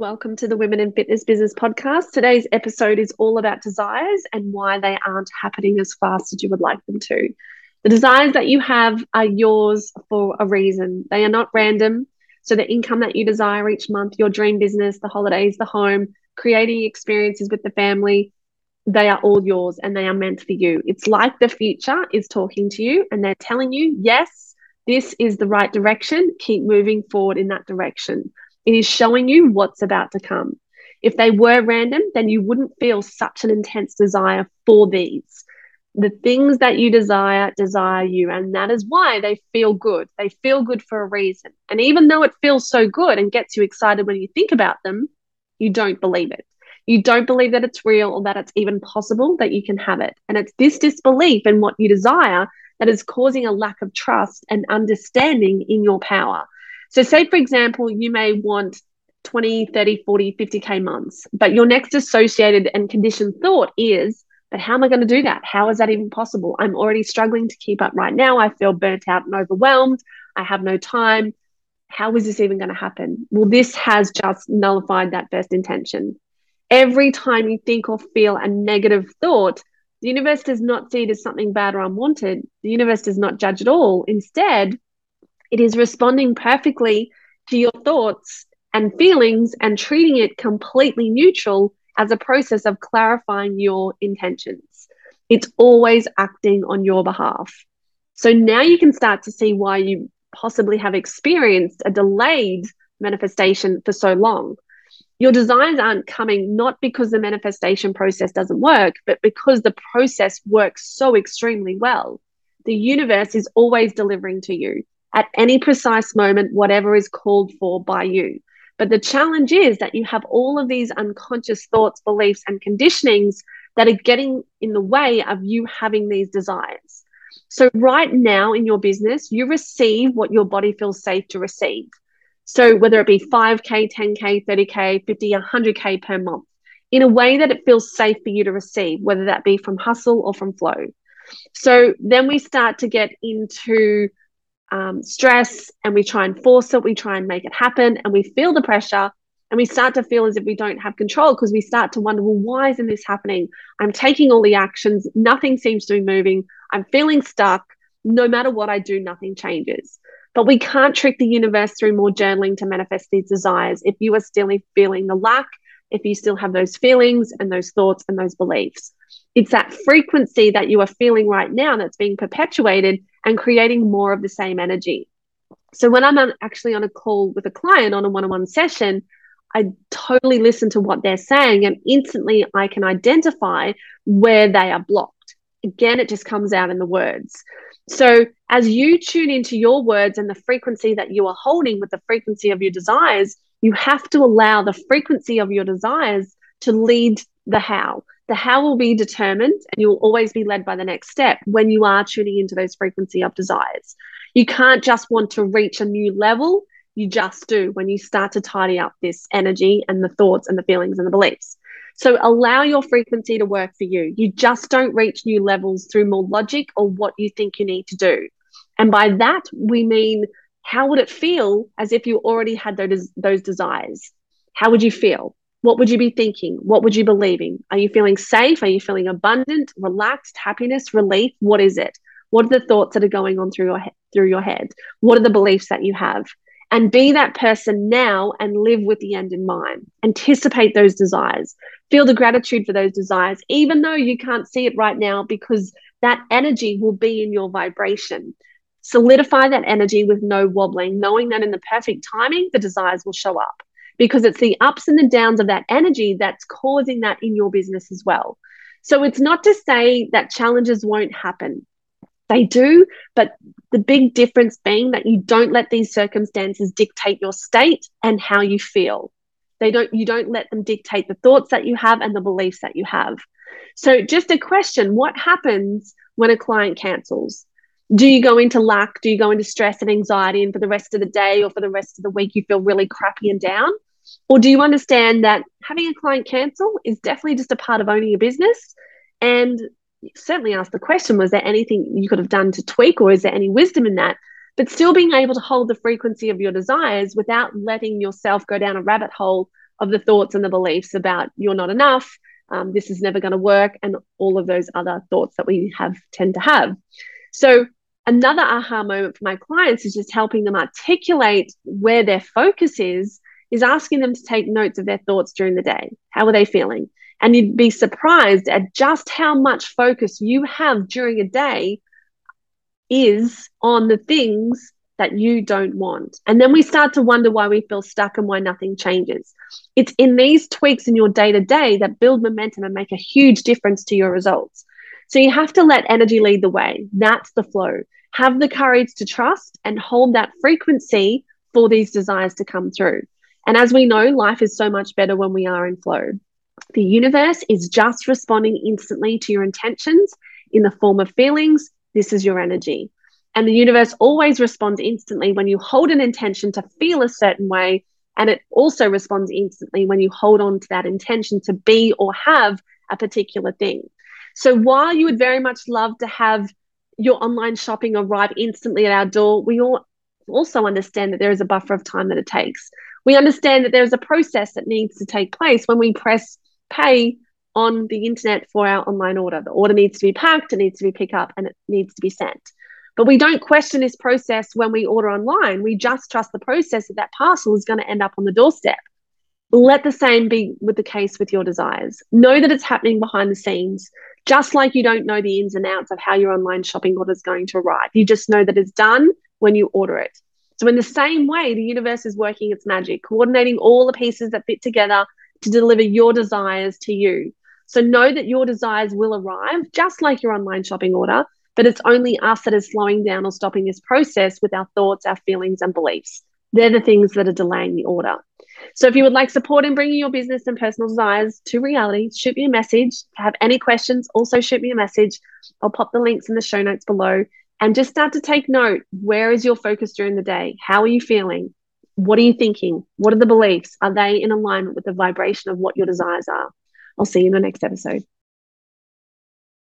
Welcome to the Women in Fitness Business podcast. Today's episode is all about desires and why they aren't happening as fast as you would like them to. The desires that you have are yours for a reason, they are not random. So, the income that you desire each month, your dream business, the holidays, the home, creating experiences with the family, they are all yours and they are meant for you. It's like the future is talking to you and they're telling you, yes, this is the right direction. Keep moving forward in that direction. It is showing you what's about to come. If they were random, then you wouldn't feel such an intense desire for these. The things that you desire desire you, and that is why they feel good. They feel good for a reason. And even though it feels so good and gets you excited when you think about them, you don't believe it. You don't believe that it's real or that it's even possible that you can have it. And it's this disbelief in what you desire that is causing a lack of trust and understanding in your power. So, say for example, you may want 20, 30, 40, 50K months, but your next associated and conditioned thought is, but how am I going to do that? How is that even possible? I'm already struggling to keep up right now. I feel burnt out and overwhelmed. I have no time. How is this even going to happen? Well, this has just nullified that best intention. Every time you think or feel a negative thought, the universe does not see it as something bad or unwanted. The universe does not judge at all. Instead, it is responding perfectly to your thoughts and feelings and treating it completely neutral as a process of clarifying your intentions. It's always acting on your behalf. So now you can start to see why you possibly have experienced a delayed manifestation for so long. Your desires aren't coming not because the manifestation process doesn't work, but because the process works so extremely well. The universe is always delivering to you at any precise moment, whatever is called for by you. But the challenge is that you have all of these unconscious thoughts, beliefs, and conditionings that are getting in the way of you having these desires. So, right now in your business, you receive what your body feels safe to receive. So, whether it be 5K, 10K, 30K, 50, 100K per month, in a way that it feels safe for you to receive, whether that be from hustle or from flow. So, then we start to get into um, stress and we try and force it, we try and make it happen, and we feel the pressure and we start to feel as if we don't have control because we start to wonder, well, why isn't this happening? I'm taking all the actions, nothing seems to be moving, I'm feeling stuck. No matter what I do, nothing changes. But we can't trick the universe through more journaling to manifest these desires if you are still feeling the lack, if you still have those feelings and those thoughts and those beliefs. It's that frequency that you are feeling right now that's being perpetuated and creating more of the same energy. So when I'm actually on a call with a client on a one on one session, I totally listen to what they're saying and instantly I can identify where they are blocked. Again, it just comes out in the words. So, as you tune into your words and the frequency that you are holding with the frequency of your desires, you have to allow the frequency of your desires to lead the how. The how will be determined, and you'll always be led by the next step when you are tuning into those frequency of desires. You can't just want to reach a new level, you just do when you start to tidy up this energy and the thoughts and the feelings and the beliefs. So allow your frequency to work for you. You just don't reach new levels through more logic or what you think you need to do. And by that, we mean how would it feel as if you already had those, those desires? How would you feel? What would you be thinking? What would you be believing? Are you feeling safe? Are you feeling abundant, relaxed, happiness, relief? What is it? What are the thoughts that are going on through your he- through your head? What are the beliefs that you have? And be that person now and live with the end in mind. Anticipate those desires. Feel the gratitude for those desires, even though you can't see it right now, because that energy will be in your vibration. Solidify that energy with no wobbling, knowing that in the perfect timing, the desires will show up because it's the ups and the downs of that energy that's causing that in your business as well. So it's not to say that challenges won't happen. They do, but the big difference being that you don't let these circumstances dictate your state and how you feel. They don't you don't let them dictate the thoughts that you have and the beliefs that you have. So just a question, what happens when a client cancels? do you go into lack? Do you go into stress and anxiety? And for the rest of the day or for the rest of the week, you feel really crappy and down? Or do you understand that having a client cancel is definitely just a part of owning a business? And certainly ask the question was there anything you could have done to tweak, or is there any wisdom in that? But still being able to hold the frequency of your desires without letting yourself go down a rabbit hole of the thoughts and the beliefs about you're not enough, um, this is never going to work, and all of those other thoughts that we have tend to have. So, another aha moment for my clients is just helping them articulate where their focus is, is asking them to take notes of their thoughts during the day. How are they feeling? And you'd be surprised at just how much focus you have during a day is on the things that you don't want. And then we start to wonder why we feel stuck and why nothing changes. It's in these tweaks in your day to day that build momentum and make a huge difference to your results. So you have to let energy lead the way. That's the flow. Have the courage to trust and hold that frequency for these desires to come through. And as we know, life is so much better when we are in flow. The universe is just responding instantly to your intentions in the form of feelings. This is your energy. And the universe always responds instantly when you hold an intention to feel a certain way. And it also responds instantly when you hold on to that intention to be or have a particular thing. So while you would very much love to have your online shopping arrive instantly at our door, we all also understand that there is a buffer of time that it takes. We understand that there's a process that needs to take place when we press pay on the internet for our online order. The order needs to be packed, it needs to be picked up, and it needs to be sent. But we don't question this process when we order online. We just trust the process that that parcel is going to end up on the doorstep. Let the same be with the case with your desires. Know that it's happening behind the scenes, just like you don't know the ins and outs of how your online shopping order is going to arrive. You just know that it's done when you order it. So, in the same way, the universe is working its magic, coordinating all the pieces that fit together to deliver your desires to you. So, know that your desires will arrive just like your online shopping order, but it's only us that is slowing down or stopping this process with our thoughts, our feelings, and beliefs. They're the things that are delaying the order. So if you would like support in bringing your business and personal desires to reality, shoot me a message. If you have any questions, also shoot me a message. I'll pop the links in the show notes below and just start to take note. Where is your focus during the day? How are you feeling? What are you thinking? What are the beliefs? Are they in alignment with the vibration of what your desires are? I'll see you in the next episode.